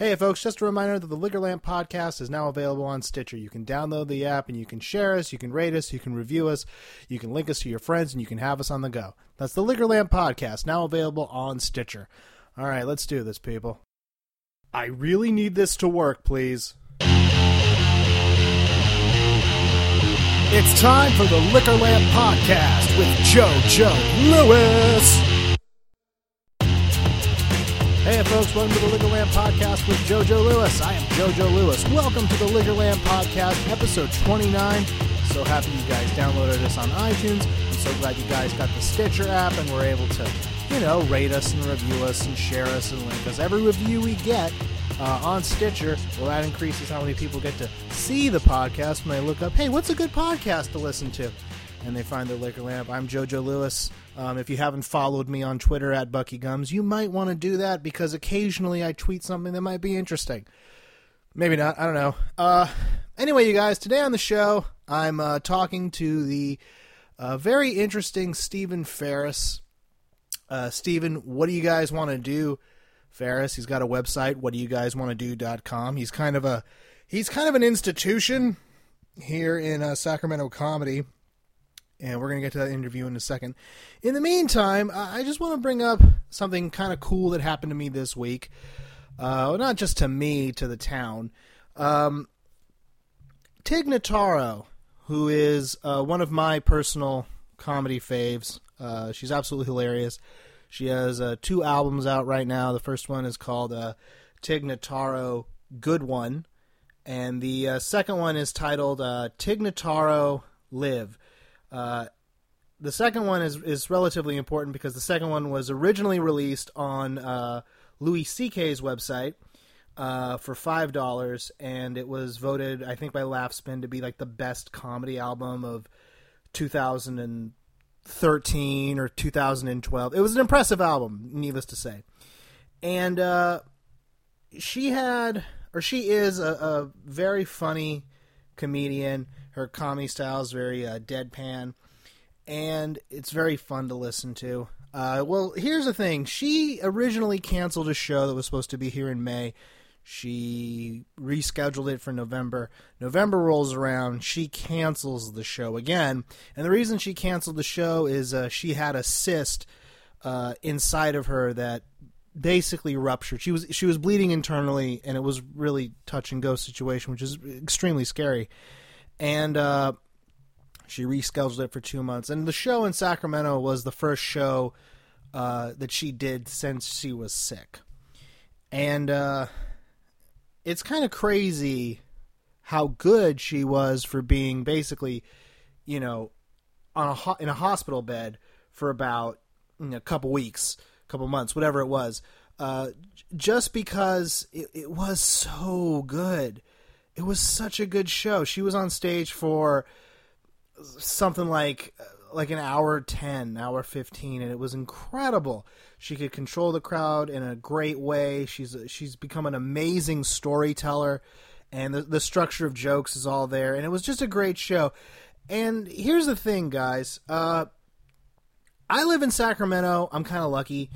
Hey, folks, just a reminder that the Liquor Lamp podcast is now available on Stitcher. You can download the app and you can share us, you can rate us, you can review us, you can link us to your friends, and you can have us on the go. That's the Liquor Lamp podcast, now available on Stitcher. All right, let's do this, people. I really need this to work, please. It's time for the Liquor Lamp podcast with Joe Joe Lewis. Hey, folks, welcome to the Liquor Lamp Podcast with Joe-Joe Lewis. I am Joe-Joe Lewis. Welcome to the Liquor Lamp Podcast, episode 29. So happy you guys downloaded us on iTunes. I'm so glad you guys got the Stitcher app and were able to, you know, rate us and review us and share us and link us. Every review we get uh, on Stitcher, well, that increases how many people get to see the podcast when they look up, hey, what's a good podcast to listen to? And they find the Liquor Lamp. I'm Joe-Joe Lewis. Um, if you haven't followed me on Twitter at Bucky Gums, you might want to do that because occasionally I tweet something that might be interesting. Maybe not. I don't know. Uh, anyway, you guys, today on the show, I'm uh, talking to the uh, very interesting Stephen Ferris. Uh, Stephen, what do you guys want to do? Ferris, he's got a website. What do you guys want to do.com. He's kind of a he's kind of an institution here in uh, Sacramento comedy and we're going to get to that interview in a second. In the meantime, I just want to bring up something kind of cool that happened to me this week. Uh, not just to me, to the town. Um, Tig Notaro, who is uh, one of my personal comedy faves, uh, she's absolutely hilarious. She has uh, two albums out right now. The first one is called uh, Tig Notaro Good One, and the uh, second one is titled Tig Notaro Live. Uh, the second one is is relatively important because the second one was originally released on uh, Louis C.K.'s website uh, for five dollars, and it was voted, I think, by Laughspin to be like the best comedy album of 2013 or 2012. It was an impressive album, needless to say, and uh, she had or she is a, a very funny comedian her comedy style is very uh, deadpan, and it's very fun to listen to. Uh, well, here's the thing: she originally canceled a show that was supposed to be here in May. She rescheduled it for November. November rolls around. She cancels the show again. And the reason she canceled the show is uh, she had a cyst uh, inside of her that basically ruptured. She was she was bleeding internally, and it was really touch and go situation, which is extremely scary and uh, she rescheduled it for two months. And the show in Sacramento was the first show uh, that she did since she was sick, and uh, it's kind of crazy how good she was for being basically, you know, on a ho- in a hospital bed for about you know, a couple weeks, a couple months, whatever it was. Uh, just because it, it was so good it was such a good show. She was on stage for something like like an hour 10, hour 15 and it was incredible. She could control the crowd in a great way. She's she's become an amazing storyteller and the the structure of jokes is all there and it was just a great show. And here's the thing, guys. Uh, I live in Sacramento. I'm kind of lucky.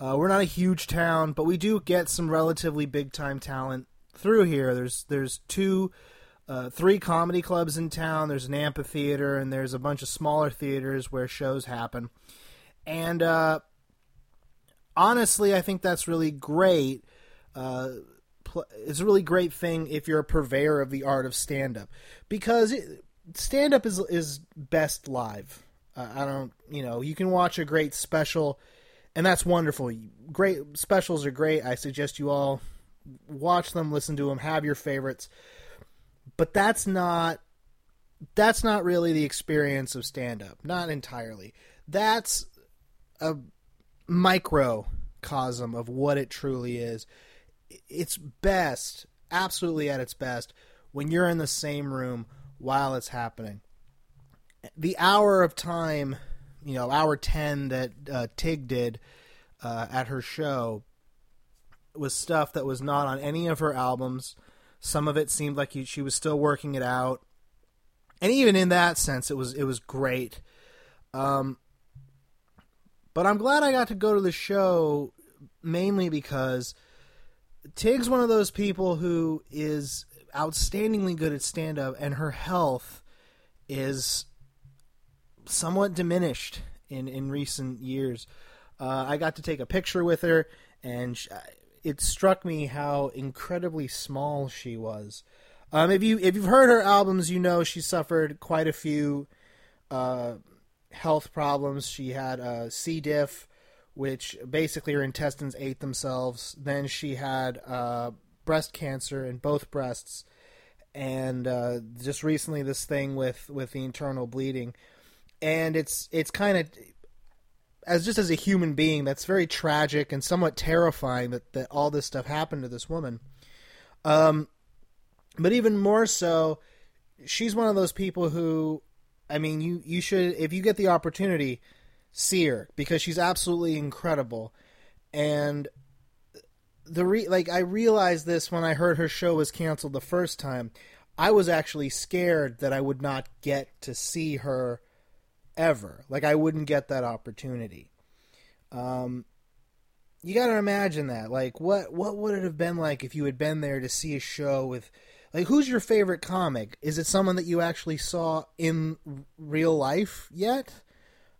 Uh, we're not a huge town, but we do get some relatively big time talent through here. There's there's two, uh, three comedy clubs in town. There's an amphitheater, and there's a bunch of smaller theaters where shows happen. And uh, honestly, I think that's really great. Uh, it's a really great thing if you're a purveyor of the art of stand up because stand up is is best live. I don't, you know, you can watch a great special, and that's wonderful. Great specials are great. I suggest you all watch them, listen to them, have your favorites. But that's not that's not really the experience of stand up. Not entirely. That's a microcosm of what it truly is. It's best, absolutely at its best, when you're in the same room while it's happening. The hour of time, you know, hour 10 that uh, Tig did uh, at her show was stuff that was not on any of her albums. Some of it seemed like she was still working it out, and even in that sense, it was it was great. Um, but I'm glad I got to go to the show mainly because Tig's one of those people who is outstandingly good at stand up, and her health is somewhat diminished in, in recent years. Uh, I got to take a picture with her, and sh it struck me how incredibly small she was. Um, if you if you've heard her albums, you know she suffered quite a few uh, health problems. She had a C. diff, which basically her intestines ate themselves. Then she had uh, breast cancer in both breasts, and uh, just recently this thing with with the internal bleeding. And it's it's kind of as just as a human being, that's very tragic and somewhat terrifying that, that all this stuff happened to this woman. Um, but even more so, she's one of those people who, I mean, you you should if you get the opportunity, see her because she's absolutely incredible, and the re- like I realized this when I heard her show was canceled the first time. I was actually scared that I would not get to see her ever. Like I wouldn't get that opportunity. Um, you got to imagine that. Like what what would it have been like if you had been there to see a show with like who's your favorite comic? Is it someone that you actually saw in real life yet?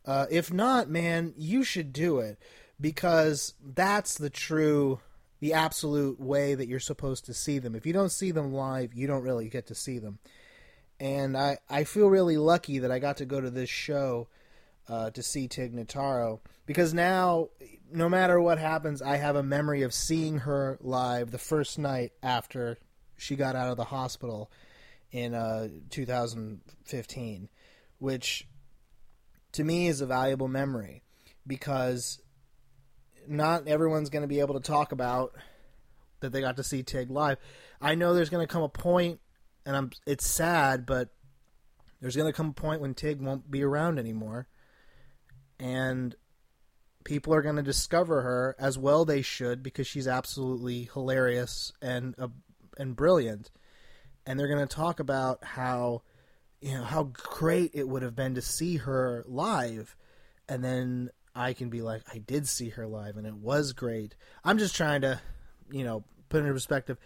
Uh, if not, man, you should do it because that's the true the absolute way that you're supposed to see them. If you don't see them live, you don't really get to see them and I, I feel really lucky that I got to go to this show uh, to see Tig Notaro because now, no matter what happens, I have a memory of seeing her live the first night after she got out of the hospital in uh, 2015, which to me is a valuable memory because not everyone's going to be able to talk about that they got to see Tig live. I know there's going to come a point and I'm it's sad, but there's going to come a point when Tig won't be around anymore, and people are going to discover her as well. They should because she's absolutely hilarious and uh, and brilliant, and they're going to talk about how you know how great it would have been to see her live, and then I can be like, I did see her live, and it was great. I'm just trying to, you know, put it in perspective.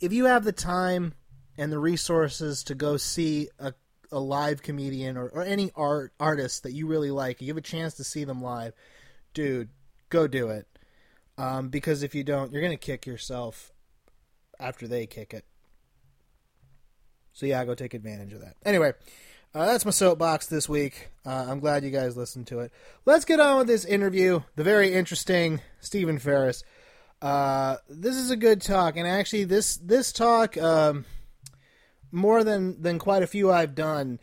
If you have the time and the resources to go see a, a live comedian or, or any art artist that you really like, you have a chance to see them live, dude, go do it. Um, because if you don't, you're gonna kick yourself after they kick it. So yeah, go take advantage of that. Anyway, uh, that's my soapbox this week. Uh, I'm glad you guys listened to it. Let's get on with this interview. The very interesting Stephen Ferris. Uh, this is a good talk, and actually, this this talk. Um, more than than quite a few I've done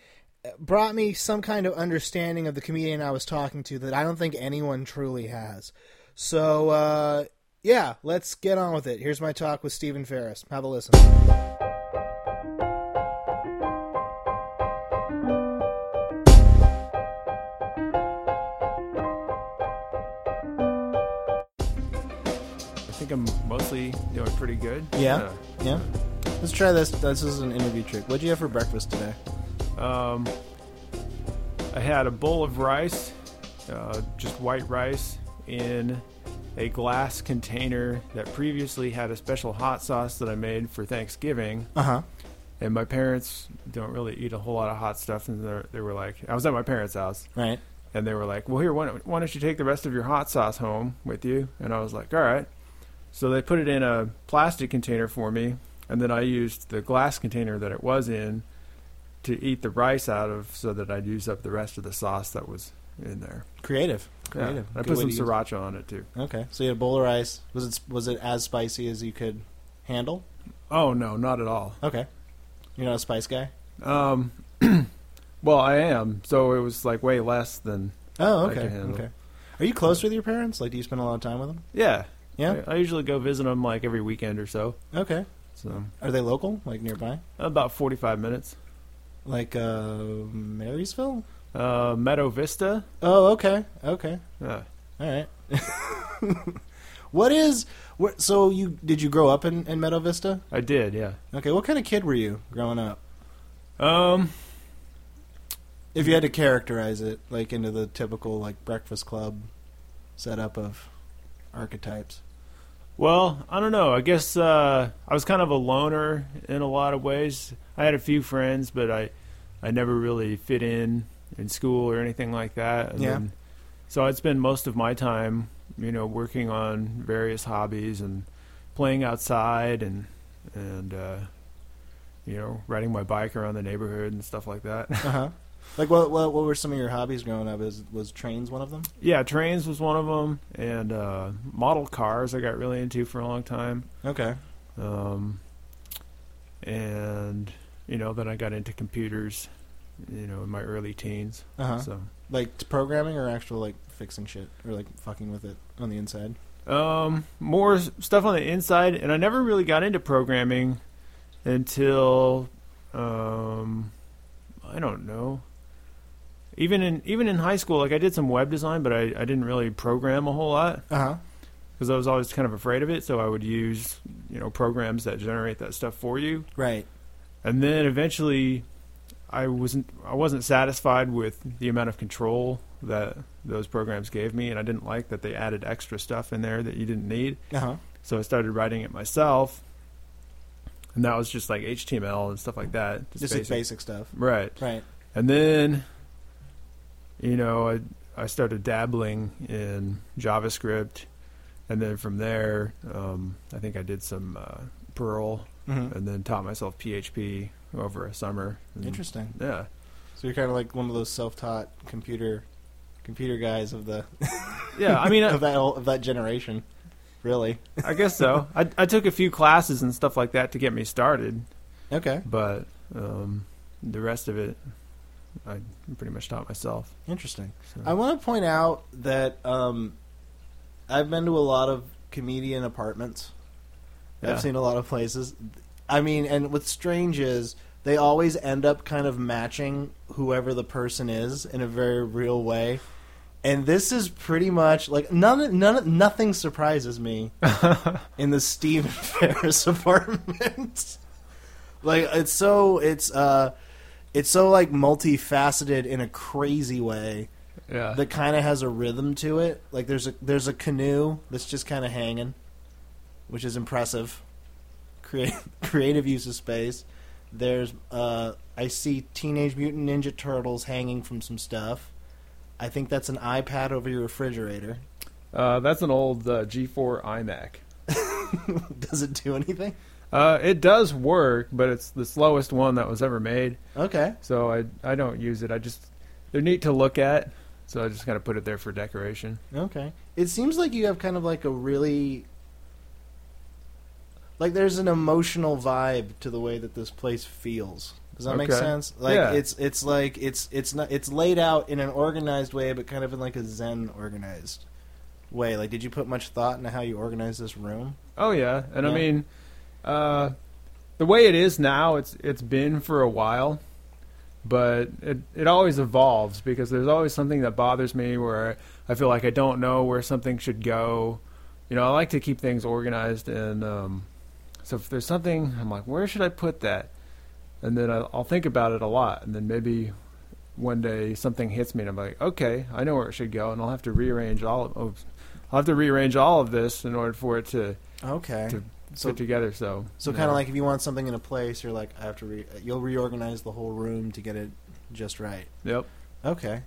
brought me some kind of understanding of the comedian I was talking to that I don't think anyone truly has. So uh, yeah, let's get on with it. Here's my talk with Stephen Ferris. Have a listen. I think I'm mostly doing pretty good. Yeah, yeah. Let's try this. This is an interview trick. What'd you have for breakfast today? Um, I had a bowl of rice, uh, just white rice, in a glass container that previously had a special hot sauce that I made for Thanksgiving. Uh huh. And my parents don't really eat a whole lot of hot stuff, and they were like, I was at my parents' house, Right. and they were like, "Well, here, why don't, why don't you take the rest of your hot sauce home with you?" And I was like, "All right." So they put it in a plastic container for me, and then I used the glass container that it was in to eat the rice out of, so that I'd use up the rest of the sauce that was in there. Creative. Yeah. Creative. I put some sriracha on it too. Okay, so you had a bowl of rice. Was it was it as spicy as you could handle? Oh no, not at all. Okay, you're not a spice guy. Um, well, I am. So it was like way less than. Oh, okay, okay. Are you close with your parents? Like, do you spend a lot of time with them? Yeah. Yeah. I, I usually go visit them like every weekend or so. Okay. So Are they local? Like nearby? about forty-five minutes. Like uh, Marysville? Uh, Meadow Vista. Oh, okay, okay, all right. what is? What, so you did you grow up in, in Meadow Vista? I did. Yeah. Okay, what kind of kid were you growing up? Um. If you had to characterize it, like into the typical like Breakfast Club setup of archetypes. Well, I don't know. I guess uh, I was kind of a loner in a lot of ways. I had a few friends, but I, I never really fit in in school or anything like that. And Yeah. Then, so I'd spend most of my time, you know, working on various hobbies and playing outside and and uh, you know, riding my bike around the neighborhood and stuff like that. Uh huh. Like what, what? What were some of your hobbies growing up? Is was trains one of them? yeah, trains was one of them, and uh, model cars I got really into for a long time. Okay. um, and you know then I got into computers, you know, in my early teens. Uh huh. So Like programming or actual like fixing shit or like fucking with it on the inside. um, more stuff on the inside, and I never really got into programming until um, I don't know. Even in even in high school, like I did some web design, but I, I didn't really program a whole lot Uh huh. because I was always kind of afraid of it. So I would use you know programs that generate that stuff for you. Right. and then eventually I wasn't I wasn't satisfied with the amount of control that those programs gave me and I didn't like that they added extra stuff in there that you didn't need Uh huh. so I started writing it myself and that was just like HTML and stuff like that Just basic stuff. right Right. and then you know I I started dabbling in JavaScript and then from there um, I think I did some uh, Perl hmm and then taught myself PHP over a summer. And, Interesting. Yeah. So you're kind of like one of those self-taught computer computer guys of the Yeah, I mean, of that of that generation. Really. I guess so. I, I took a few classes and stuff like that to get me started, Okay. but um, the rest of it, I pretty much taught myself. Interesting. So. I want to point out that um, I've been to a lot of comedian apartments. Yeah. I've seen a lot of places. I mean, and what's strange is they always end up kind of matching whoever the person is in a very real way. And this is pretty much like none, none, nothing surprises me in the Stephen Ferris apartment. like it's so it's uh, it's so like multifaceted in a crazy way yeah. that kind of has a rhythm to it. Like there's a there's a canoe that's just kind of hanging, which is impressive. Create, creative use of space. There's uh, I see Teenage Mutant Ninja Turtles hanging from some stuff. I think that's an iPad over your refrigerator. uh, that's an old uh, G4 iMac. Does it do anything? Uh, it does work, but it's the slowest one that was ever made. Okay. So I I don't use it. I just they're neat to look at, so I just kind of put it there for decoration. Okay. It seems like you have kind of like a really like there's an emotional vibe to the way that this place feels. Does that make sense? Like Yeah. it's it's like it's it's not it's laid out in an organized way but kind of in like a zen organized way. Like did you put much thought into how you organize this room? Oh yeah, and Yeah. I mean, uh, the way it is now, it's it's been for a while, but it it always evolves because there's always something that bothers me where I feel like I don't know where something should go. You know, I like to keep things organized, and um, so if there's something, I'm like, where should I put that? And then I'll, I'll think about it a lot, and then maybe one day something hits me, and I'm like, okay, I know where it should go, and I'll have to rearrange all of. Oh, I'll have to rearrange all of this in order for it to Okay. To so fit together. So so kind of like if you want something in a place, you're like I have to re- you'll reorganize the whole room to get it just right. yep. Okay.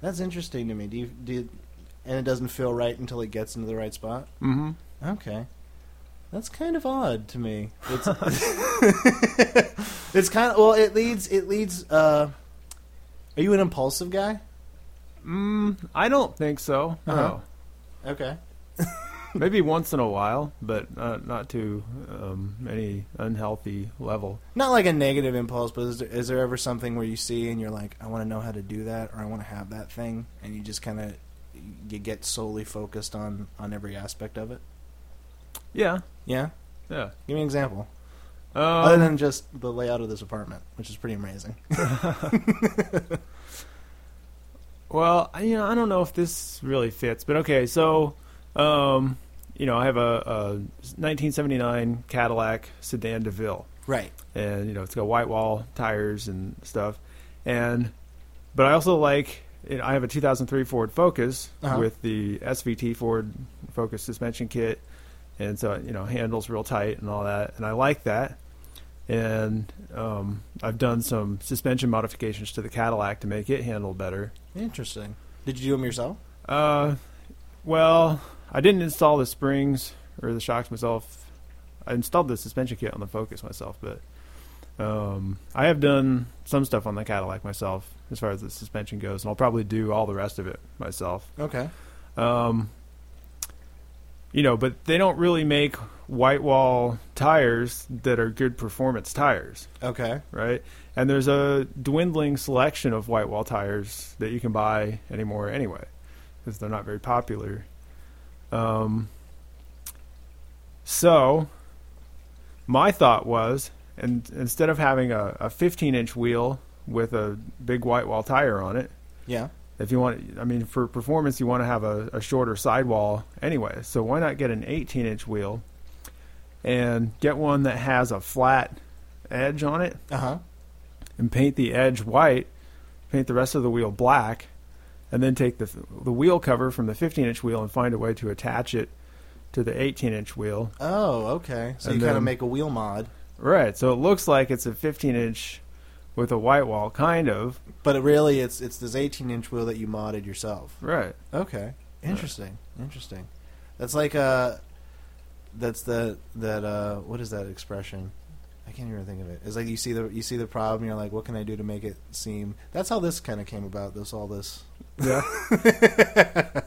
That's interesting to me. Do you do you, and it doesn't feel right until it gets into the right spot? Mm-hmm. Okay. That's kind of odd to me. It's It's kind of well it leads it leads uh Are you an impulsive guy? Mm, I don't think so. Uh-huh. No. Okay. Maybe once in a while, but uh, not to um, any unhealthy level. Not like a negative impulse, but is there, is there ever something where you see and you're like, I want to know how to do that, or I want to have that thing, and you just kind of you get solely focused on on every aspect of it? Yeah. Yeah. Yeah. Give me an example, Um, other than just the layout of this apartment, which is pretty amazing. Well, you know, I don't know if this really fits, but okay. So, um, you know, I have a, a 1979 Cadillac sedan DeVille. right. and you know it's got white wall tires and stuff and but i also like you know, i have a 2003 ford focus Uh-huh. with the svt ford focus suspension kit and so you know handles real tight and all that, and I like that. And um, I've done some suspension modifications to the Cadillac to make it handle better. Interesting. Did you do them yourself? Uh, well, I didn't install the springs or the shocks myself. I installed the suspension kit on the Focus myself, but um, I have done some stuff on the Cadillac myself as far as the suspension goes, and I'll probably do all the rest of it myself. Okay. Um, you know, but they don't really make white wall tires that are good performance tires, Okay. right? And there's a dwindling selection of white wall tires that you can buy anymore anyway, because they're not very popular. Um, so, my thought was, and instead of having a, a 15 inch wheel with a big white wall tire on it, Yeah. if you want, I mean, for performance, you want to have a, a shorter sidewall anyway. So why not get an 18 inch wheel and get one that has a flat edge on it Uh huh. and paint the edge white, paint the rest of the wheel black, and then take the the wheel cover from the 15 inch wheel and find a way to attach it to the 18 inch wheel. Oh, okay. So And you kind of make a wheel mod, Right. So it looks like it's a 15 inch with a white wall, kind of. but it really it's it's this 18 inch wheel that you modded yourself. Right. Okay. Interesting. Interesting. That's like uh that's the that uh what is that expression? I can't even think of it. It's like you see the you see the problem, you're like, what can I do to make it seem? That's how this kind of came about. This all this, Yeah.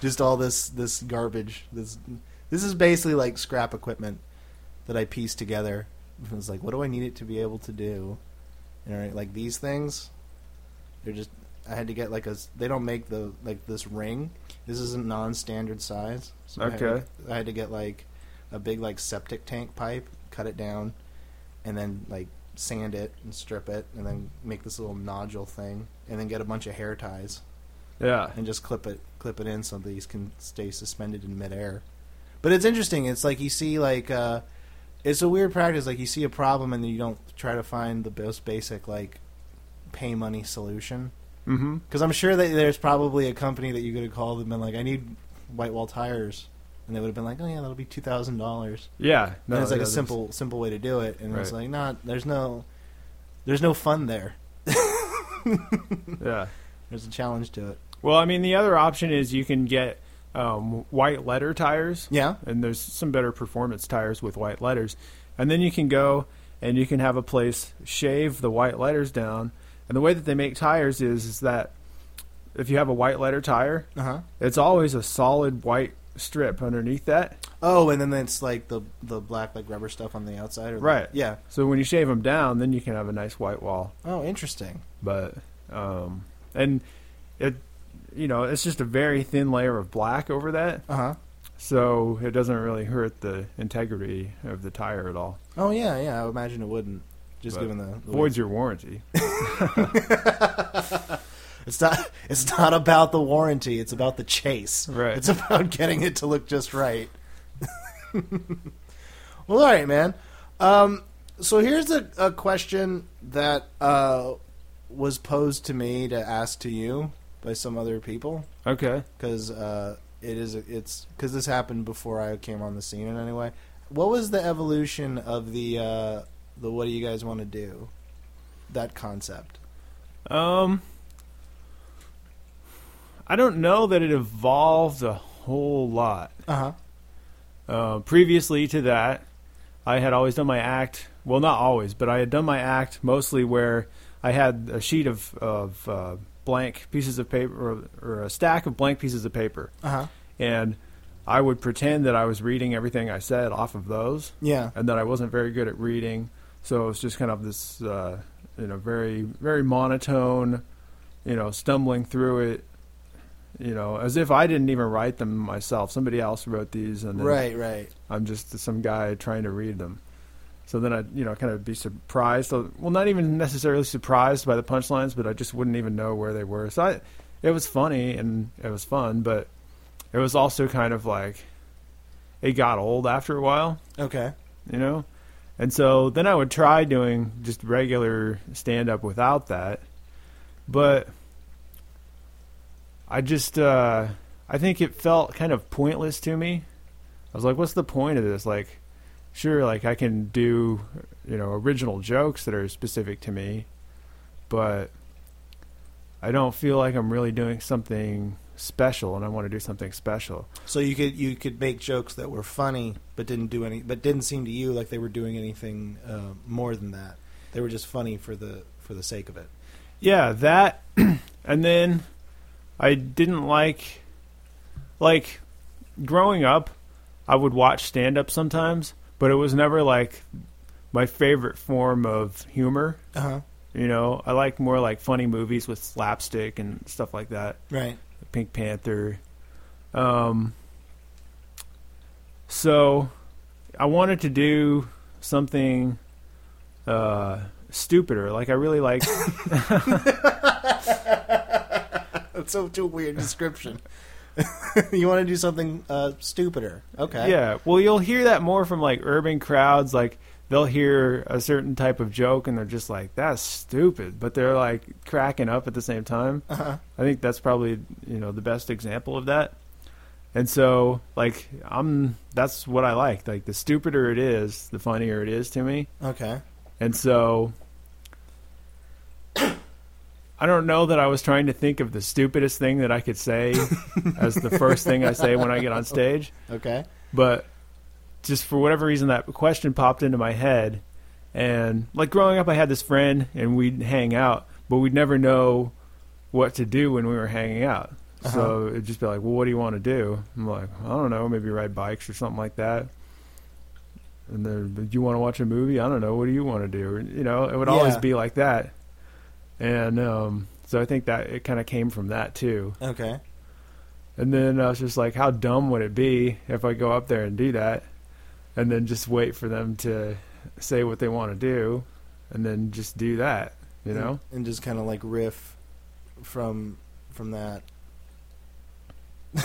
just all this this garbage. This this is basically like scrap equipment that I pieced together. It was like, what do I need it to be able to do? You know, like these things, they're just. I had to get like a. They don't make the like this ring. This is a non-standard size. So I had, Okay. I had to get like a big like septic tank pipe, cut it down, and then like sand it and strip it, and then make this little nodule thing, and then get a bunch of hair ties Yeah. and just clip it clip it in so these can stay suspended in midair. But it's interesting. It's like you see like uh, it's a weird practice. Like you see a problem and then you don't try to find the most basic like pay money solution. Mm-hmm. Because I'm sure that there's probably a company that you could have called and been like, I need white wall tires, and they would have been like, Oh yeah, that'll be two thousand dollars. Yeah. No, and it's like a simple simple way to do it, and it's like not. There's no there's no fun there. Yeah. There's a challenge to it. Well, I mean, the other option is you can get um, white letter tires. Yeah. And there's some better performance tires with white letters. And then you can go and you can have a place shave the white letters down. And the way that they make tires is, is that if you have a white letter tire, Uh huh. it's always a solid white strip underneath that. Oh, and then it's like the the black like rubber stuff on the outside, or the- Right. yeah. So when you shave them down, then you can have a nice white wall. Oh, interesting. But um, and it, you know, it's just a very thin layer of black over that. Uh huh. so it doesn't really hurt the integrity of the tire at all. Oh yeah, yeah. I would imagine it wouldn't. Just But given the, the Voids your warranty. It's not. It's not about the warranty. It's about the chase. Right. It's about getting it to look just right. well, all right, man. Um, so here's a, a question that uh, was posed to me to ask to you by some other people Okay. because uh, it is. It's because this happened before I came on the scene in any way. What was the evolution of the uh, the what do you guys want to do? That concept. Um, I don't know that it evolved a whole lot. Uh huh. Uh, previously to that, I had always done my act. Well, not always, but I had done my act mostly where I had a sheet of of uh, blank pieces of paper or, or a stack of blank pieces of paper, Uh huh. and I would pretend that I was reading everything I said off of those. Yeah. and that I wasn't very good at reading. So it was just kind of this, uh, you know, very very monotone, you know, stumbling through it, you know, as if I didn't even write them myself. Somebody else wrote these, and then Right. Right. I'm just some guy trying to read them. So then I'd, you know, kind of be surprised. Well, not even necessarily surprised by the punchlines, but I just wouldn't even know where they were. So I, it was funny and it was fun, but it was also kind of like it got old after a while Okay. you know? And so then I would try doing just regular stand up without that. But I just uh I think it felt kind of pointless to me. I was like, what's the point of this? Like, sure, like I can do, you know, original jokes that are specific to me, but I don't feel like I'm really doing something special, and I want to do something special. So you could you could make jokes that were funny, but didn't do any, but didn't seem to you like they were doing anything uh, more than that. They were just funny for the for the sake of it. Yeah, that, and then I didn't like, like, growing up, I would watch stand up sometimes, but it was never like my favorite form of humor. Uh huh. You know, I like more like funny movies with slapstick and stuff like that. Right. Pink Panther. Um, so I wanted to do something uh, stupider. Like I really like. That's such a weird description. you want to do something uh, stupider? Okay. Yeah. Well, you'll hear that more from like urban crowds. Like they'll hear a certain type of joke and they're just like, "That's stupid," but they're like cracking up at the same time. Uh-huh. I think that's probably you know the best example of that. And so, like, I'm that's what I like. Like, the stupider it is, the funnier it is to me. Okay. And so, I don't know that I was trying to think of the stupidest thing that I could say as the first thing I say when I get on stage, Okay. but just for whatever reason, that question popped into my head. And like growing up, I had this friend, and we'd hang out, but we'd never know what to do when we were hanging out. Uh-huh. So it'd just be like, "Well, what do you want to do?" I'm like, "I don't know, maybe ride bikes or something like that." And then, "Do you want to watch a movie? I don't know. What do you want to do? You know, it would always be like that. And um, so I think that it kind of came from that too. Okay. And then I was just like, how dumb would it be if I go up there and do that, and then just wait for them to say what they want to do, and then just do that, you know? and just kind of like riff from from that.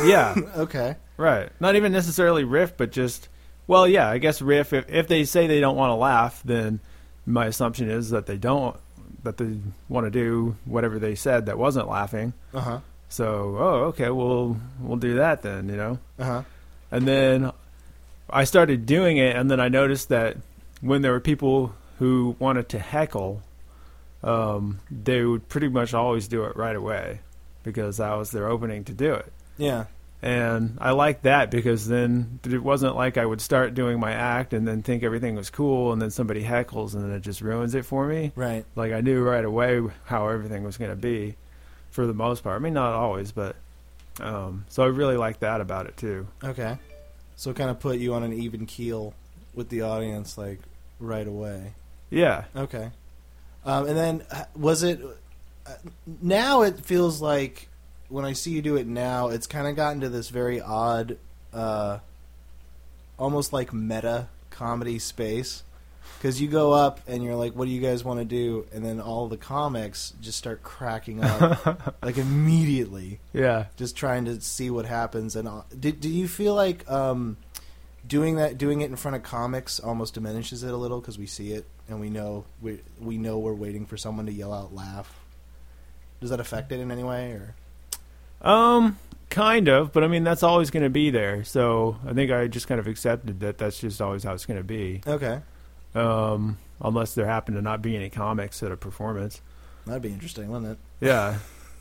Yeah, Okay. right. Not even necessarily riff, but just, well, yeah, I guess riff. If if they say they don't want to laugh, then my assumption is that they don't, that they want to do whatever they said that wasn't laughing. Uh huh. So, oh, okay, well, we'll do that then, you know? Uh huh. And then I started doing it, and then I noticed that when there were people who wanted to heckle, um, they would pretty much always do it right away because that was their opening to do it. Yeah. And I liked that because then it wasn't like I would start doing my act and then think everything was cool, and then somebody heckles and then it just ruins it for me. Right. Like I knew right away how everything was going to be for the most part. I mean, not always, but um, so I really like that about it too. Okay. So it kind of put you on an even keel with the audience, like right away. Yeah. Okay. Um, and then uh, was it? Uh, now it feels like when I see you do it now, it's kind of gotten to this very odd, uh, almost like meta comedy space. Because you go up and you're like, "What do you guys want to do?" And then all the comics just start cracking up like immediately, Yeah. just trying to see what happens. And uh, do, do you feel like um, doing that, doing it in front of comics, almost diminishes it a little because we see it and we know we we know we're waiting for someone to yell out laugh. Does that affect it in any way, or Um, kind of, but I mean that's always going to be there. So I think I just kind of accepted that that's just always how it's going to be. okay? Um, unless there happen to not be any comics at a performance. That'd be interesting, wouldn't it? Yeah.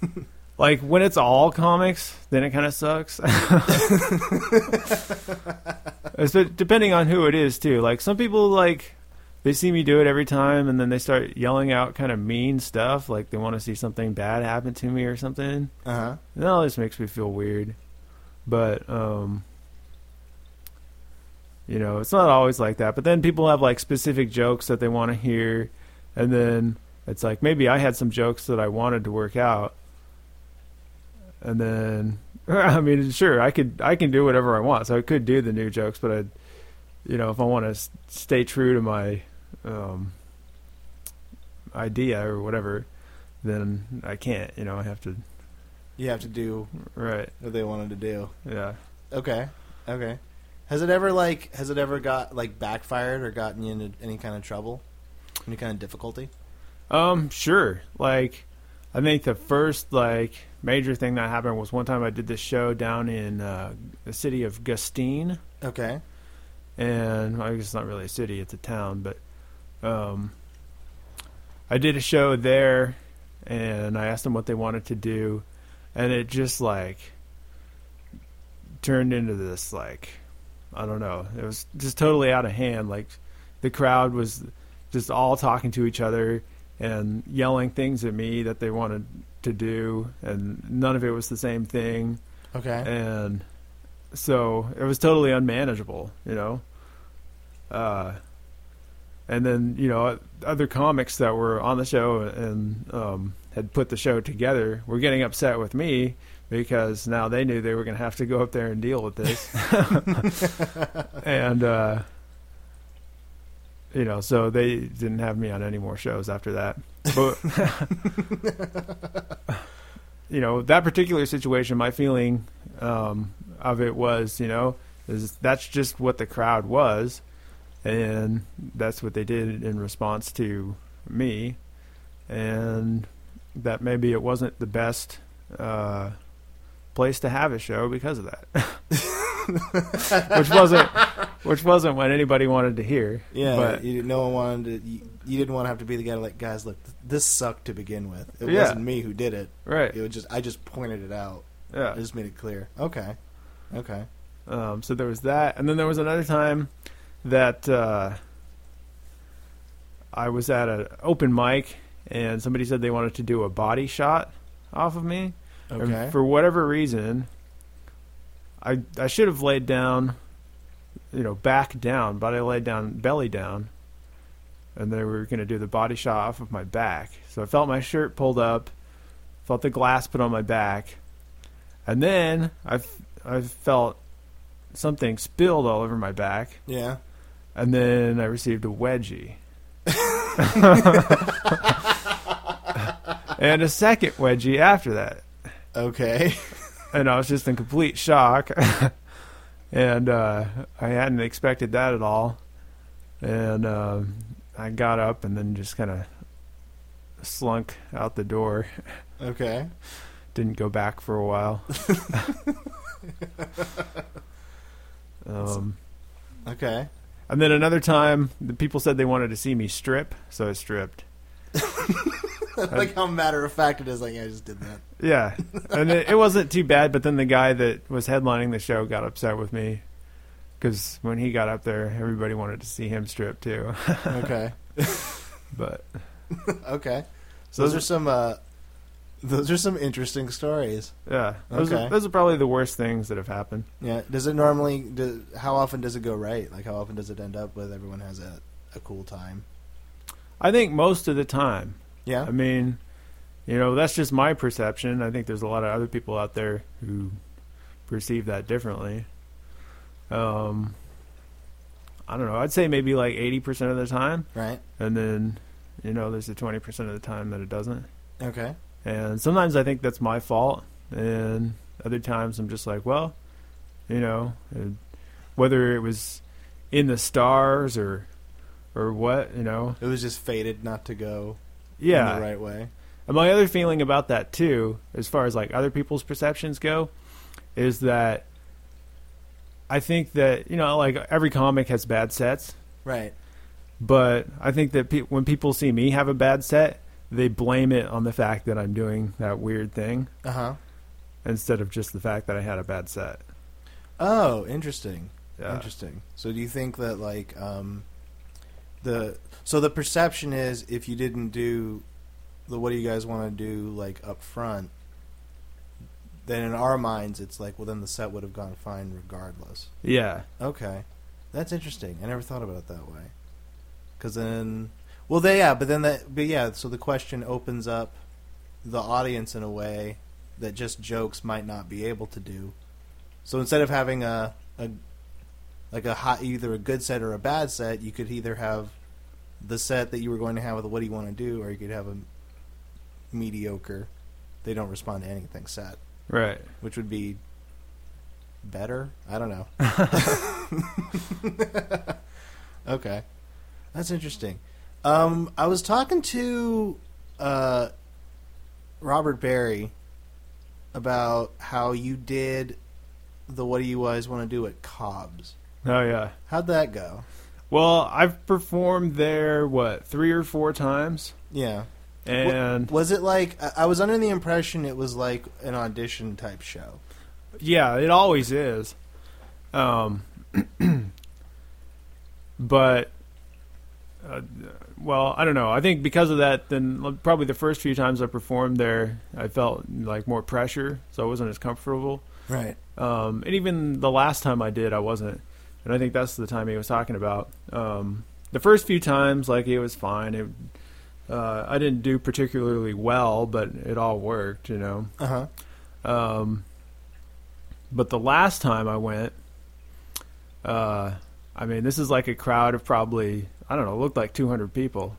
like when it's all comics, then it kind of sucks. so depending on who it is too. Like some people like they see me do it every time and then they start yelling out kind of mean stuff like they want to see something bad happen to me or something. Uh huh. That always makes me feel weird. But um you know, it's not always like that. But then people have like specific jokes that they want to hear and then it's like maybe I had some jokes that I wanted to work out. And then I mean, sure, I could I can do whatever I want. So I could do the new jokes, but I you know, if I want to stay true to my um idea or whatever, then I can't, you know, I have to You have to do right. what they wanted to do. Yeah. Okay. Okay. Has it ever like has it ever got like backfired or gotten you into any kind of trouble, any kind of difficulty? Um, sure. Like, I think the first like major thing that happened was one time I did this show down in uh, the city of Gustine, Okay. and I guess it's not really a city; it's a town. But um, I did a show there, and I asked them what they wanted to do, and it just like turned into this like I don't know. It was just totally out of hand. Like the crowd was just all talking to each other and yelling things at me that they wanted to do, and none of it was the same thing Okay. and so it was totally unmanageable, you know. Uh, and then you know other comics that were on the show and um, had put the show together were getting upset with me because now they knew they were going to have to go up there and deal with this, and uh, you know, so they didn't have me on any more shows after that. But you know, that particular situation, my feeling um, of it was, you know, is that's just what the crowd was, and that's what they did in response to me, and that maybe it wasn't the best uh, place to have a show because of that, which wasn't which wasn't what anybody wanted to hear. Yeah, but you, no one wanted to. You, you didn't want to have to be the guy like, guys, look, this sucked to begin with. It Yeah. wasn't me who did it. right, It was just I just pointed it out. Yeah. I just made it clear. Okay, okay, Um, so there was that, and then there was another time that uh, I was at an open mic, and somebody said they wanted to do a body shot off of me. And okay. for whatever reason, I I should have laid down, you know, back down, but I laid down belly down, and they were going to do the body shot off of my back. So I felt my shirt pulled up, felt the glass put on my back, and then I I felt something spilled all over my back, yeah. And then I received a wedgie. and a second wedgie after that Okay. and I was just in complete shock, and uh, I hadn't expected that at all. And um I got up and then just kind of slunk out the door. okay. Didn't go back for a while. um, Okay. And then another time, the people said they wanted to see me strip, so I stripped. like how matter of fact it is. Like yeah, I just did that. Yeah, and it, it wasn't too bad. But then the guy that was headlining the show got upset with me because when he got up there, everybody wanted to see him strip too. Okay. but okay. so Those are some. uh Those are some interesting stories. yeah, those, Okay. are, those are probably the worst things that have happened. Yeah. Does it normally? Do, how often does it go right? Like how often does it end up with everyone has a a cool time? I think most of the time. Yeah. I mean, you know, that's just my perception. I think there's a lot of other people out there who perceive that differently. Um, I don't know. I'd say maybe like 80% of the time. Right. and then you know there's the 20% of the time that it doesn't Okay. And sometimes i think that's my fault and other times i'm just like well you know whether it was in the stars or or what you know It was just fated not to go yeah the right way. and my other feeling about that too as far as like other people's perceptions go is that i think that you know like every comic has bad sets Right. But I think that pe- when people see me have a bad set, they blame it on the fact that I'm doing that weird thing Uh huh. instead of just the fact that I had a bad set. Oh, interesting. Yeah. Interesting. So do you think that like um the so the perception is if you didn't do the what do you guys want to do like up front then in our minds it's like well then the set would have gone fine regardless. Yeah. Okay. That's interesting. I never thought about it that way. Cuz then well they yeah, but then that but yeah, so the question opens up the audience in a way that just jokes might not be able to do. So instead of having a a like a hot either a good set or a bad set, you could either have the set that you were going to have with what do you want to do, or you could have a mediocre. They don't respond to anything set, Right. which would be better. I don't know. okay, that's interesting. Um, I was talking to uh, Robert Barry about how you did the what do you guys want to do at Cobb's. Oh yeah. How'd that go? Well, I've performed there what three or four times, Yeah. and Was it like I- was under the impression it was like an audition type show? yeah, it always is. Um, but uh, well, I don't know. I think because of that, then probably the first few times I performed there, I felt like more pressure, so I wasn't as comfortable. Right. Um, and even the last time I did, I wasn't. And I think that's the time he was talking about. Um, the first few times, like it was fine. It, uh, I didn't do particularly well, but it all worked, you know. Uh huh. Um, but the last time I went, uh, I mean, this is like a crowd of probably I don't know, looked like 200 people.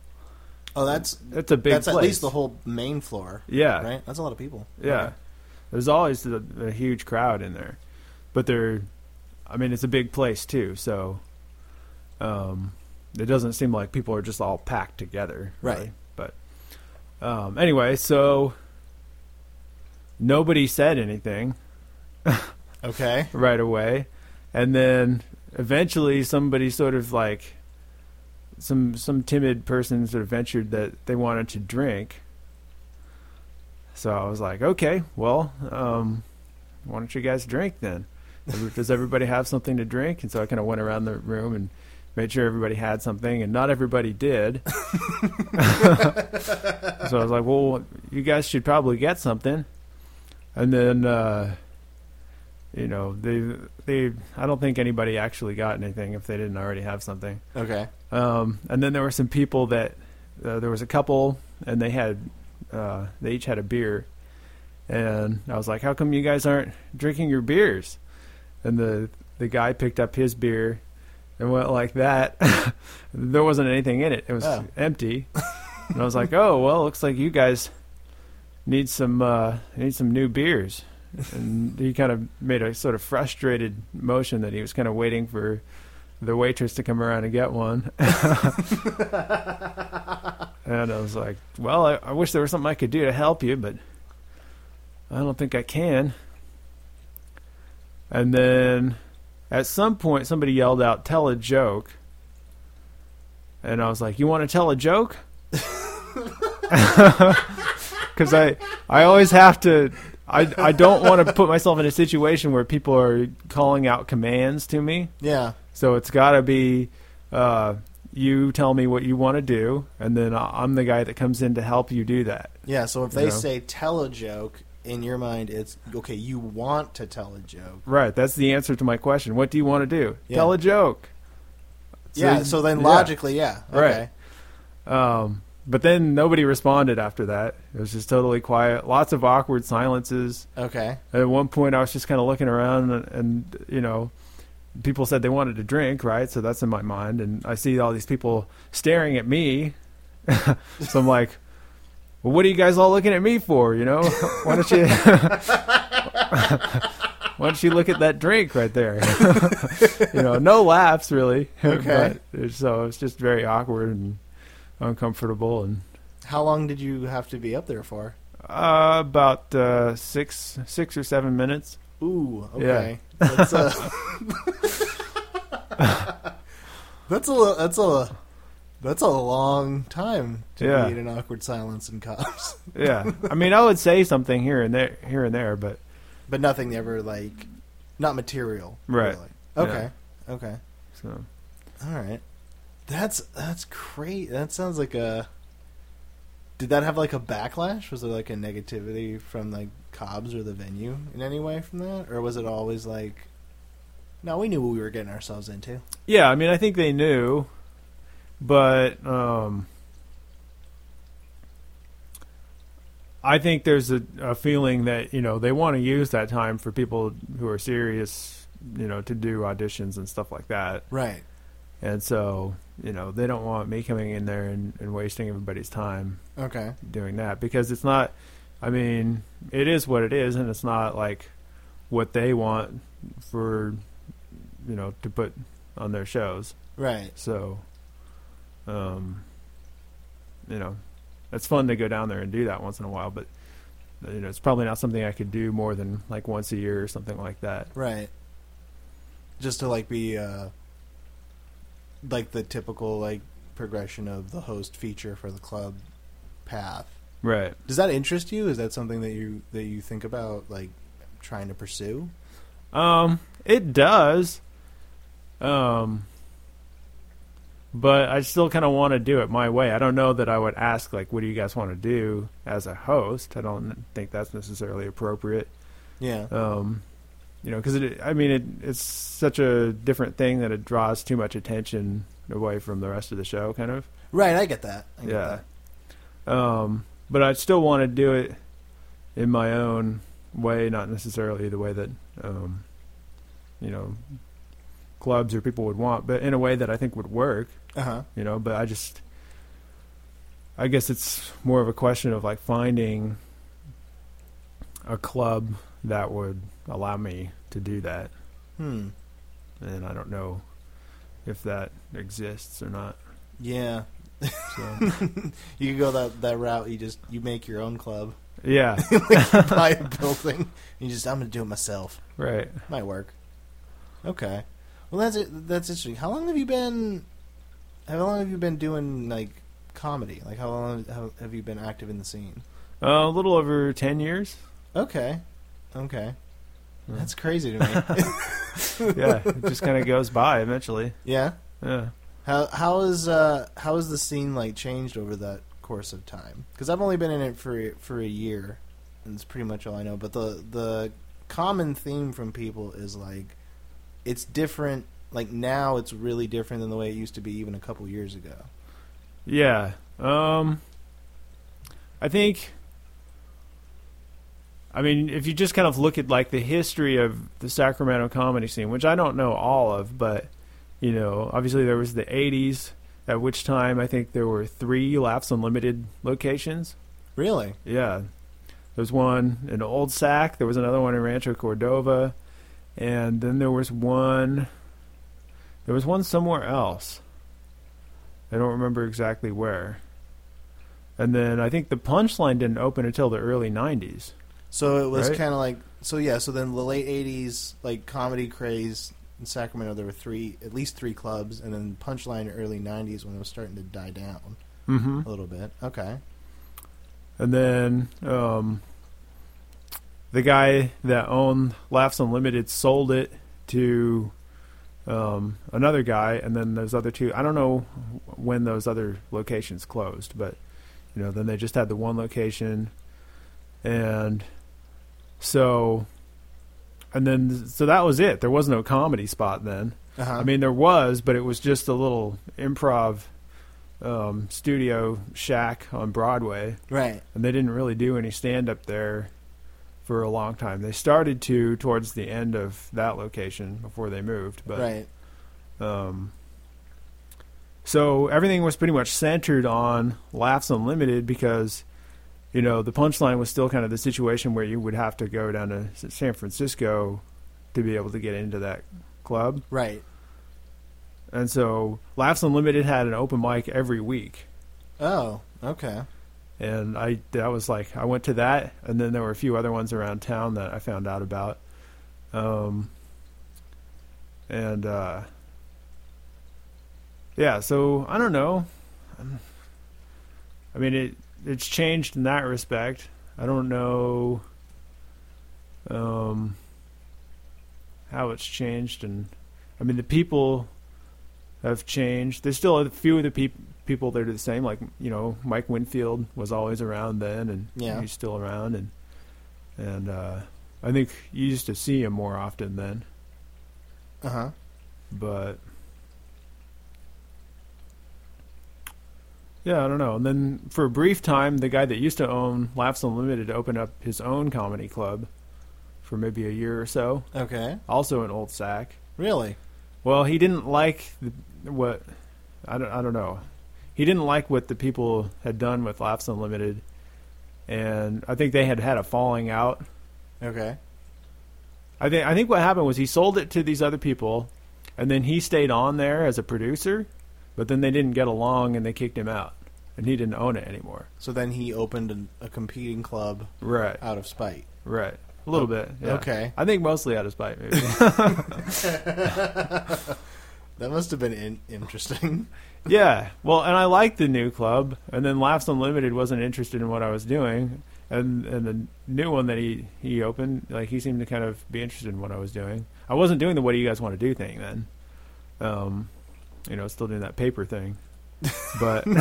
Oh, that's It's a big that's place. at least the whole main floor, yeah, right? That's a lot of people. Yeah. Okay. There's always a, a huge crowd in there. But they're I mean, it's a big place too, so um it doesn't seem like people are just all packed together. Right. But um anyway, so nobody said anything Okay. right away. And then eventually somebody sort of like some some timid person sort of ventured that they wanted to drink. So I was like, okay, well, um, why don't you guys drink then? Does everybody have something to drink? And so I kind of went around the room and made sure everybody had something, and not everybody did. so I was like, well, you guys should probably get something. And then, uh, you know, they they I don't think anybody actually got anything if they didn't already have something. Okay. Um, and then there were some people that uh, there was a couple, and they had uh, they each had a beer, and I was like, "How come you guys aren't drinking your beers?" And the the guy picked up his beer and went like that. there wasn't anything in it; it was Oh. empty. and I was like, "Oh well, looks like you guys need some uh, need some new beers." And he kind of made a sort of frustrated motion that he was kind of waiting for the waitress to come around and get one. and I was like, well, I, I wish there was something I could do to help you, but I don't think I can. And then at some point, somebody yelled out, tell a joke. And I was like, you want to tell a joke? Because I, I always have to. I, I don't want to put myself in a situation where people are calling out commands to me. Yeah. So it's got to be uh, you tell me what you want to do, and then I'm the guy that comes in to help you do that. Yeah. So if they Yeah. say tell a joke, in your mind, it's okay. You want to tell a joke. Right. That's the answer to my question. What do you want to do? Yeah. Tell a joke. yeah. So then yeah. logically, yeah. Okay. Right. Um, but then nobody responded after that. It was just totally quiet. Lots of awkward silences. Okay. At one point, I was just kind of looking around, and, and you know, people said they wanted to drink, right? So that's in my mind, and I see all these people staring at me. so I'm like, "Well, what are you guys all looking at me for? You know, why don't you, why don't you look at that drink right there? you know, no laughs really. Okay. but so it's just very awkward and uncomfortable, and How long did you have to be up there for? uh, about uh, six, six or seven minutes. Ooh. Yeah. Okay. That's a. that's a. That's a. That's a long time to Yeah. be in an awkward silence in Cobbs, Yeah, I mean, I would say something here and there, here and there, but but nothing ever like, not material. Right. Really. Okay. Okay. so All right. That's that's great. That sounds like a. Did that have like a backlash? Was there like a negativity from like Cobbs or the venue in any way from that, or was it always like, no, we knew what we were getting ourselves into. yeah, I mean, I think they knew, but um, I think there's a, a feeling that you know they want to use that time for people who are serious, you know, to do auditions and stuff like that, Right. And so you know they don't want me coming in there and, and wasting everybody's time Okay. doing that because it's not I mean, it is what it is and it's not like what they want for you know, to put on their shows. Right. So um you know, it's fun to go down there and do that once in a while, but you know, it's probably not something I could do more than like once a year or something like that. Right. Just to like be uh like the typical like progression of the host feature for the club path. Right. Does that interest you? Is that something that you that you think about like trying to pursue? Um, it does. Um, but I still kind of want to do it my way. I don't know that I would ask like, "What do you guys want to do?" as a host. I don't think that's necessarily appropriate. Yeah. Um, you know, because it. I mean, it, it's such a different thing that it draws too much attention away from the rest of the show. Kind of. Right, I get that. I get Yeah. that. Um, but I still want to do it in my own way, not necessarily the way that um, you know clubs or people would want, but in a way that I think would work. Uh-huh. You know, but I just, I guess it's more of a question of like finding a club that would allow me to do that, Hmm. and I don't know if that exists or not. Yeah. So You could go that that route. You just you make your own club. yeah, like you buy a building. You just I'm gonna do it myself. right. Might work. Okay. Well, that's it. That's interesting. How long have you been? How long have you been doing like comedy? Like how long have you been active in the scene? Uh, a little over ten years. Okay. Okay. That's crazy to me. yeah, it just kind of goes by eventually. yeah. Yeah. How how is uh how has the scene like changed over that course of time? Because I've only been in it for for a year, and it's pretty much all I know. But the the common theme from people is like it's different. Like now, it's really different than the way it used to be even a couple years ago. Yeah. Um I think I mean, if you just kind of look at like the history of the Sacramento comedy scene, which I don't know all of, but you know, obviously there was the 80s at which time I think there were 3 Laughs Unlimited locations. Really? Yeah. There was one in Old Sac, there was another one in Rancho Cordova, and then there was one there was one somewhere else. I don't remember exactly where. And then I think the punchline didn't open until the early 90s. So it was Right. kind of like so yeah. So then the late '80s like comedy craze in Sacramento, there were three at least three clubs, and then Punchline early '90s when it was starting to die down Mm-hmm. a little bit. Okay. And then um, the guy that owned Laughs Unlimited sold it to um, another guy, and then those other two. I don't know when those other locations closed, but you know, then they just had the one location, and so, and then so that was it. There was no comedy spot then. Uh-huh. I mean, there was, but it was just a little improv um, studio shack on Broadway right. and they didn't really do any stand up there for a long time. They started to towards the end of that location before they moved, but right. um, so everything was pretty much centered on Laughs Unlimited because you know the punchline was still kind of the situation where you would have to go down to San Francisco to be able to get into that club, Right. and so Laughs Unlimited had an open mic every week. Oh. Okay. and I that was like I went to that, and then there were a few other ones around town that I found out about, um, and uh, yeah, so I don't know. I mean, it it's changed in that respect. I don't know um, how it's changed, and I mean the people have changed. There's still a few of the peop- people that are the same. Like you know, Mike Winfield was always around then, and Yeah. he's still around, and and uh, I think you used to see him more often then. Uh huh. But yeah, I don't know. And then for a brief time, the guy that used to own Laughs Unlimited opened up his own comedy club for maybe a year or so, Okay. also in Old Sac. Really? Well, he didn't like the, what I don't I don't know. He didn't like what the people had done with Laughs Unlimited, and I think they had had a falling out. Okay. I think I think what happened was he sold it to these other people, and then he stayed on there as a producer, but then they didn't get along and they kicked him out, and he didn't own it anymore. So then he opened an, a competing club Right, out of spite. right, a little bit. yeah. Okay. I think mostly out of spite, maybe. That must have been in- interesting. Yeah, well, and I liked the new club, and then Laughs Unlimited wasn't interested in what I was doing, and and the new one that he he opened, like he seemed to kind of be interested in what I was doing. I wasn't doing the what do you guys want to do thing then, um, you know, still doing that paper thing, but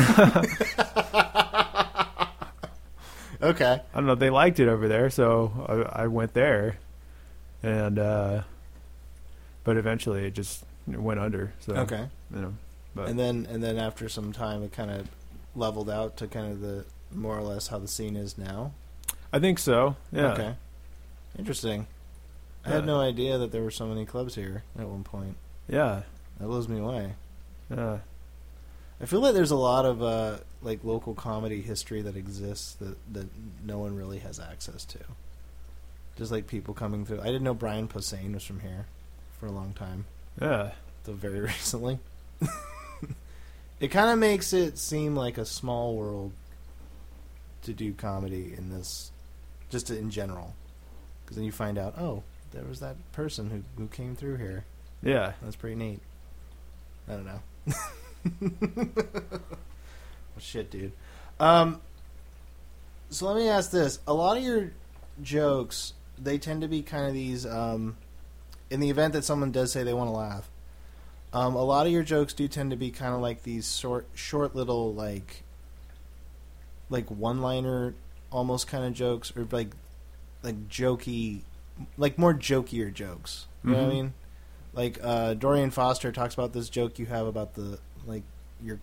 Okay. I don't know. They liked it over there, so I, I went there, and uh, but eventually it just went under. So Okay. you know, but And then and then after some time, it kind of leveled out to kind of the more or less how the scene is now. I think so. Yeah. Okay. Interesting. I had no idea that there were so many clubs here at one point. Yeah. That blows me away. Yeah. I feel like there's a lot of uh, like local comedy history that exists that that no one really has access to. Just like people coming through. I didn't know Brian Posehn was from here for a long time, Yeah. though very recently. it kind of makes it seem like a small world to do comedy in this, just in general, because then you find out, oh, there was that person who who came through here. Yeah. That's pretty neat. I don't know. well, shit, dude. Um, so let me ask this: a lot of your jokes, they tend to be kind of these. Um, in the event that someone does say they want to laugh, um, a lot of your jokes do tend to be kind of like these short, short little like, like one-liner, almost kind of jokes, or like, like jokey, like more jokier jokes. You know what I Mhm. mean? Like uh, Dorian Foster talks about this joke you have about the like your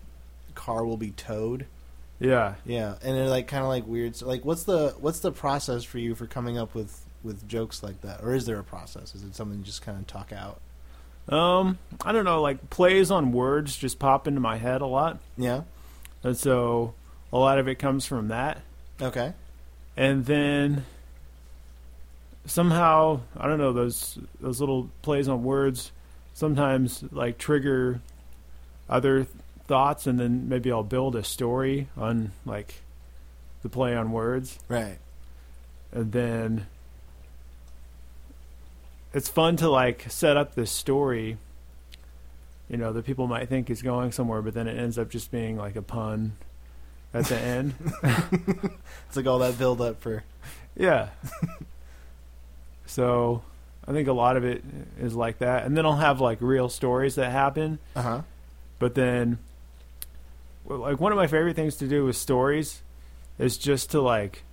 car will be towed. Yeah. Yeah, and they're like kind of like weird. So, like, what's the what's the process for you for coming up with with jokes like that, or is there a process? Is it something you just kind of talk out? Um, I don't know. Like plays on words just pop into my head a lot, Yeah. and so a lot of it comes from that. Okay. and then somehow I don't know those those little plays on words sometimes like trigger other thoughts and then maybe I'll build a story on like the play on words Right. and then it's fun to like set up this story you know that people might think is going somewhere but then it ends up just being like a pun at the end It's like all that build up for. Yeah. so I think a lot of it is like that. And then I'll have like real stories that happen. Uh huh. But then, like, one of my favorite things to do with stories is just to like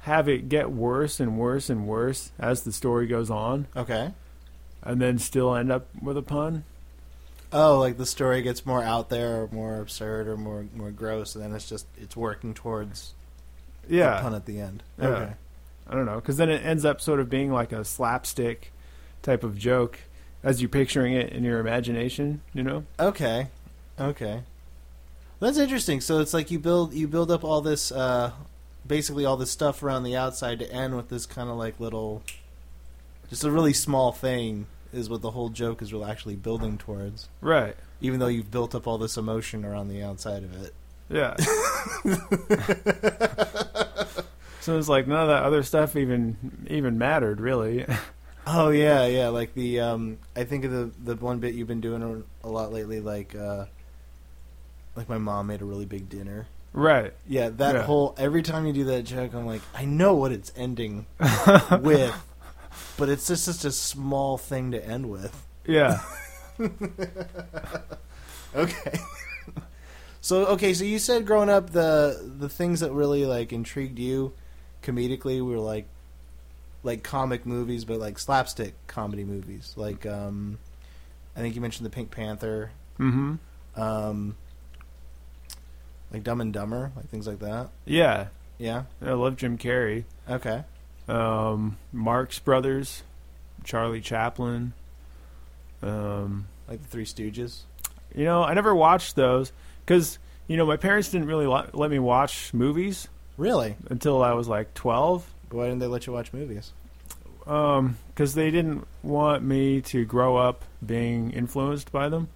have it get worse and worse and worse as the story goes on Okay. and then still end up with a pun. Oh, like the story gets more out there, or more absurd, or more more gross, and then it's just it's working towards the Yeah. pun at the end. Yeah. Okay. I don't know. Because then it ends up sort of being like a slapstick type of joke as you're picturing it in your imagination, you know? Okay. Okay. That's interesting. So it's like you build you build up all this uh basically all this stuff around the outside to end with this kind of like little just a really small thing is what the whole joke is really actually building towards. Right. Even though you've built up all this emotion around the outside of it. Yeah. so it's like none of that other stuff even even mattered really. Oh yeah, yeah, like the um I think of the the one bit you've been doing a, lot lately like uh like my mom made a really big dinner. right. Yeah, that Yeah. whole every time you do that joke, I'm like, I know what it's ending with, but it's just such a small thing to end with. Yeah. Okay. so okay, so you said growing up the the things that really like intrigued you comedically we were like like comic movies, but like slapstick comedy movies. Like um, I think you mentioned the Pink Panther, Mm-hmm. um, like Dumb and Dumber, like things like that. Yeah. Yeah. I love Jim Carrey. Okay. Um Marx Brothers, Charlie Chaplin. Um Like the Three Stooges. you know, I never watched those cuz you know, my parents didn't really let me watch movies Really? until I was like 12. Why didn't they let you watch movies? Um, because they didn't want me to grow up being influenced by them.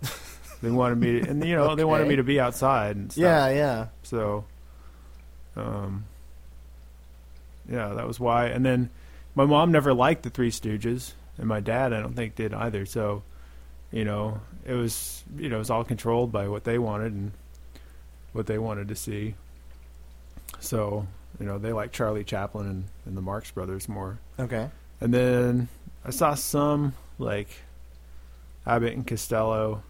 they wanted me, to, and you know, they wanted me to be outside and stuff. Yeah, yeah. So, um, yeah, that was why. And then my mom never liked the Three Stooges, and my dad, I don't think, did either. So, you know, it was you know it was all controlled by what they wanted and what they wanted to see. So you know they like Charlie Chaplin and, and the Marx Brothers more. Okay. And then I saw some like Abbott and Costello,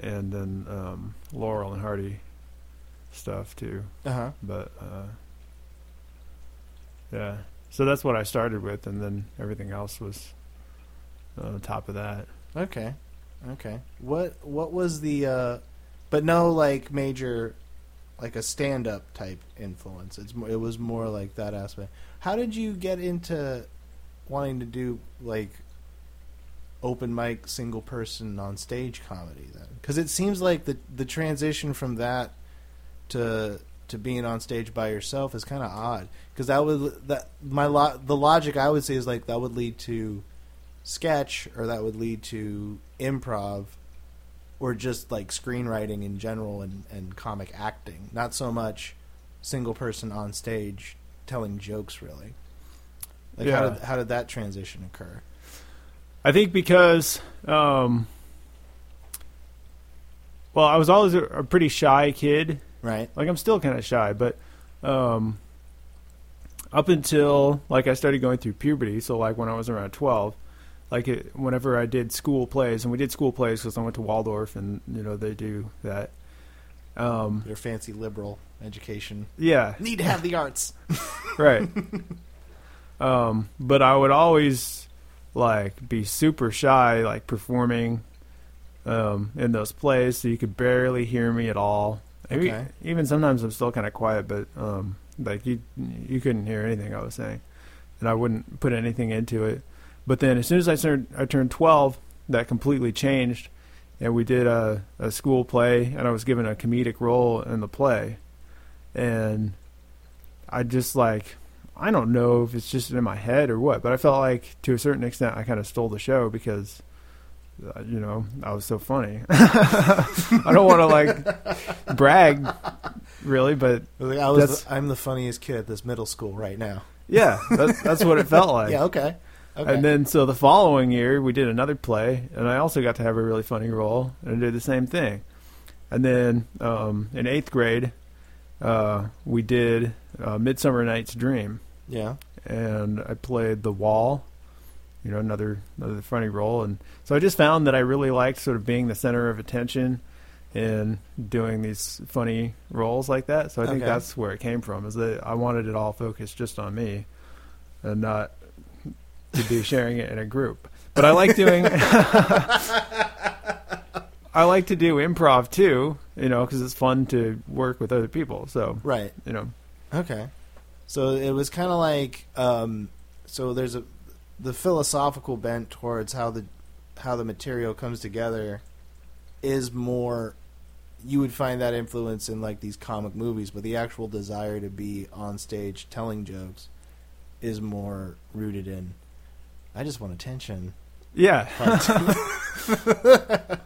and then um, Laurel and Hardy stuff too. Uh huh. But uh, yeah, so that's what I started with, and then everything else was on top of that. Okay. Okay. What What was the? uh But no, like major, like a stand up type influence. It's it was more like that aspect. How did you get into wanting to do like open mic single person on stage comedy then? Because it seems like the the transition from that to to being on stage by yourself is kind of odd. Because that would that my lo- the logic I would say is like that would lead to sketch or that would lead to improv or just like screenwriting in general and, and comic acting not so much single person on stage telling jokes really like how, Yeah. did, how did that transition occur I think because, um, well, I was always a, a pretty shy kid. right Like I'm still kind of shy, but um, up until like I started going through puberty, so like when I was around 12, like it, whenever I did school plays, and we did school plays because I went to Waldorf, and you know they do that. Um, your fancy liberal education yeah, need to have the arts right. um, but I would always like be super shy, like performing um, in those plays, so you could barely hear me at all. Maybe, Okay. Even sometimes I'm still kind of quiet, but um, like you, you couldn't hear anything I was saying, and I wouldn't put anything into it. But then, as soon as I turned, I turned 12, that completely changed, and we did a, a school play, and I was given a comedic role in the play, and I just like I don't know if it's just in my head or what, but I felt like to a certain extent I kind of stole the show because uh, you know I was so funny. I don't want to like brag really, but Like, I was the, I'm the funniest kid at this middle school right now yeah, that's, that's what it felt like. yeah okay okay And then so the following year we did another play, and I also got to have a really funny role, and I did the same thing. And then um, in eighth grade, uh, we did uh, Midsummer Night's Dream, yeah and I played the wall. You know, another another funny role, and so I just found that I really liked sort of being the center of attention and doing these funny roles like that. So I think Okay. that's where it came from. Is that I wanted it all focused just on me, and not to be sharing it in a group. But I like doing. I like to do improv too, you know, because it's fun to work with other people. So right you know, Okay. So it was kind of like um, so there's a the philosophical bent towards how the how the material comes together is more you would find that influence in like these comic movies, but the actual desire to be on stage telling jokes is more rooted in I just want attention. yeah.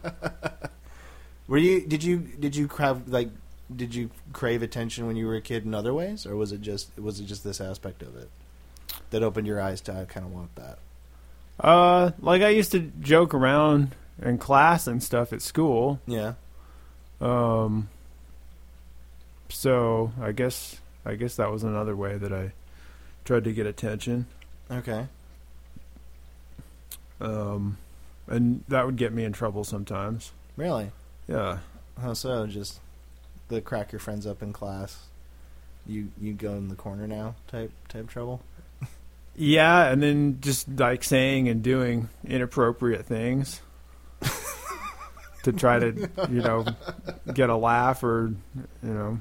Were you did you did you crave like did you crave attention when you were a kid in other ways or was it just was it just this aspect of it that opened your eyes to I kind of want that? Uh, like I used to joke around in class and stuff at school. Yeah. Um, so I guess I guess that was another way that I tried to get attention. Okay. Um, and that would get me in trouble sometimes. Really? Yeah. How so? Just the crack your friends up in class. You you go in the corner now type type trouble. Yeah, and then just like saying and doing inappropriate things to try to, you know, get a laugh or, you know,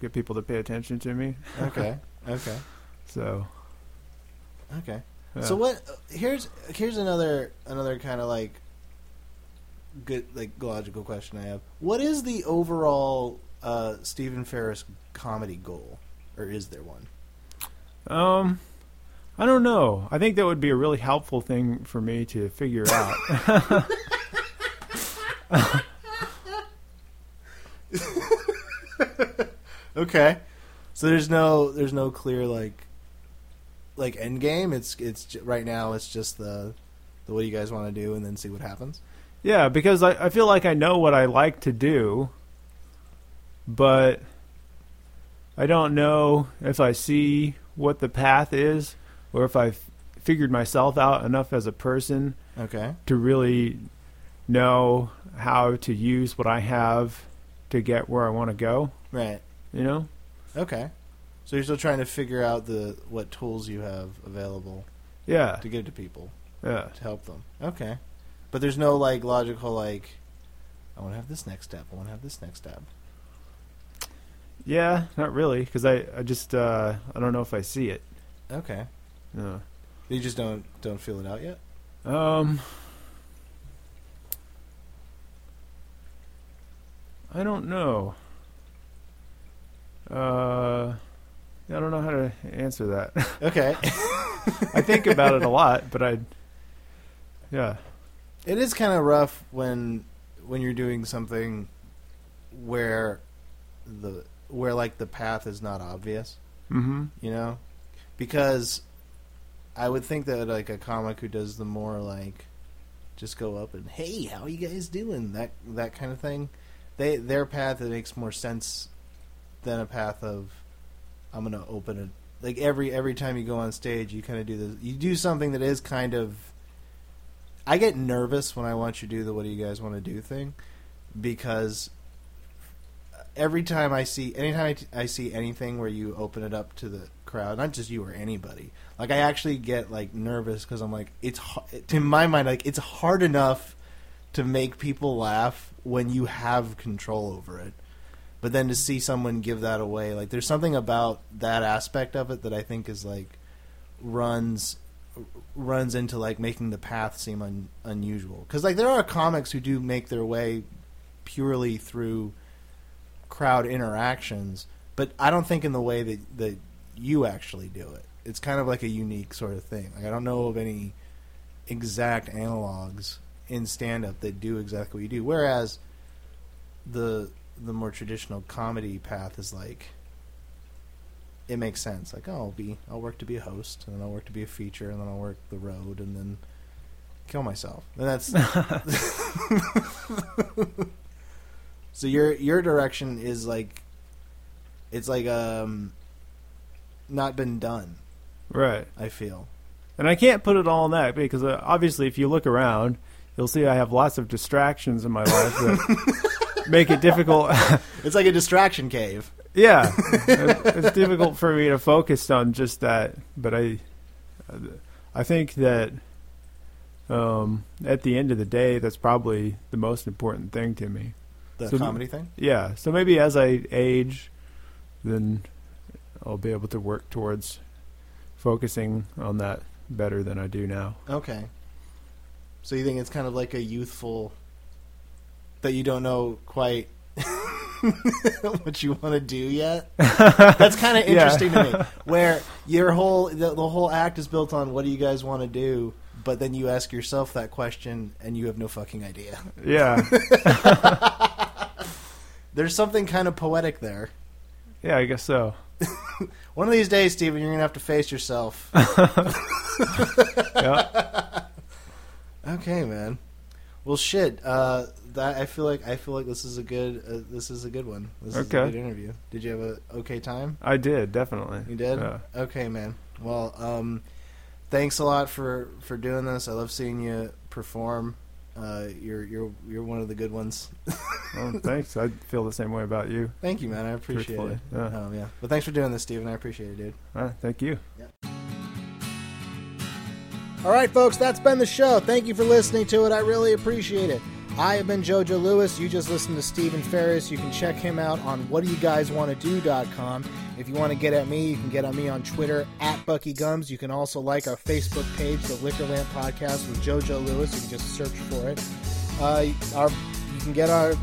get people to pay attention to me. Okay. okay. So, Okay. Yeah. So what? Here's here's another another kind of like good like logical question I have. What is the overall uh, Stephen Ferris comedy goal, or is there one? Um, I don't know. I think that would be a really helpful thing for me to figure out. Okay. So there's no there's no clear like like end game. It's it's right now it's just the the what you guys want to do and then see what happens. Yeah, because I, I feel like I know what I like to do, but I don't know if I see what the path is or if I've figured myself out enough as a person Okay. to really know how to use what I have to get where I want to go, Right. you know? Okay. So you're still trying to figure out the what tools you have available Yeah. to give to people Yeah. to help them. Okay. But there's no like logical like I want to have this next step. I want to have this next step. Yeah, not really, because I, I just, uh, I don't know if I see it. Okay. Yeah. You just don't don't feel it out yet. Um, I don't know. Uh, I don't know how to answer that. Okay. I think about it a lot, but I, yeah, it is kind of rough when when you're doing something where the where like the path is not obvious. mm-hmm. you know because i would think that like a comic who does the more like just go up and hey how you guys doing that that kind of thing they their path it makes more sense than a path of i'm gonna open it. Like every every time you go on stage you kind of do this you do something that is kind of i get nervous when i want you to do the what do you guys want to do thing because every time I see, anytime I, t- I see anything where you open it up to the crowd, not just you or anybody, like I actually get like nervous because I'm like, it's to my mind like it's hard enough to make people laugh when you have control over it, but then to see someone give that away, like there's something about that aspect of it that I think is like runs runs into like making the path seem un- unusual because like there are comics who do make their way purely through crowd interactions, but I don't think in the way that that you actually do it. It's kind of like a unique sort of thing. Like I don't know of any exact analogs in stand up that do exactly what you do. Whereas the the more traditional comedy path is like it makes sense. Like, oh, I'll be I'll work to be a host, and then I'll work to be a feature, and then I'll work the road, and then kill myself. And that's so your your direction is like it's like um not been done. right. I feel. And I can't put it all on that because uh, obviously, if you look around, you'll see I have lots of distractions in my life that make it difficult. It's like a distraction cave. yeah, it- it's difficult for me to focus on just that. But I, I think that um, at the end of the day, that's probably the most important thing to me. The So- comedy thing. Yeah. So maybe as I age, then I'll be able to work towards focusing on that better than I do now. Okay. So you think it's kind of like a youthful that you don't know quite what you want to do yet? That's kind of Yeah. interesting to me. Where your whole the, the whole act is built on what do you guys want to do, but then you ask yourself that question and you have no fucking idea. Yeah. There's something kind of poetic there. yeah, I guess so. One of these days, Stephen, you're gonna have to face yourself. Yeah. Okay, man. Well, shit. Uh, I feel like I feel like this is a good uh, this is a good one. This is a Okay. good interview. Did you have a okay time? I did, definitely. You did. Yeah. Okay, man. Well, um, thanks a lot for for doing this. I love seeing you perform. Uh, you're you're you're one of the good ones. Well, thanks. I feel the same way about you. Thank you, man. I appreciate Truthfully, it. yeah. Um, yeah. But thanks for doing this, Stephen. I appreciate it, dude. Uh, thank you. All right, folks, that's been the show. Thank you for listening to it. I really appreciate it. I have been Joe-Joe Lewis. You just listened to Stephen Ferris. You can check him out on whatdoyouguyeswannado.com. If you want to get at me, you can get at me on Twitter at Bucky Gums. You can also like our Facebook page, the Liquor Lamp Podcast with Joe-Joe Lewis. You can just search for it. Uh, our, you can get our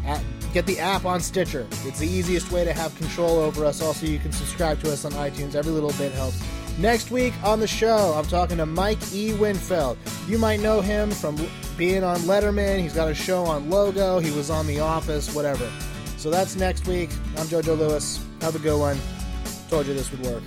get the app on Stitcher. It's the easiest way to have control over us. Also, you can subscribe to us on iTunes. Every little bit helps. Next week on the show, I'm talking to Mike E. Winfield. You might know him from being on Letterman. He's got a show on Logo. He was on The Office, whatever. So that's next week. I'm Joe-Joe Lewis. Have a good one. Told you this would work.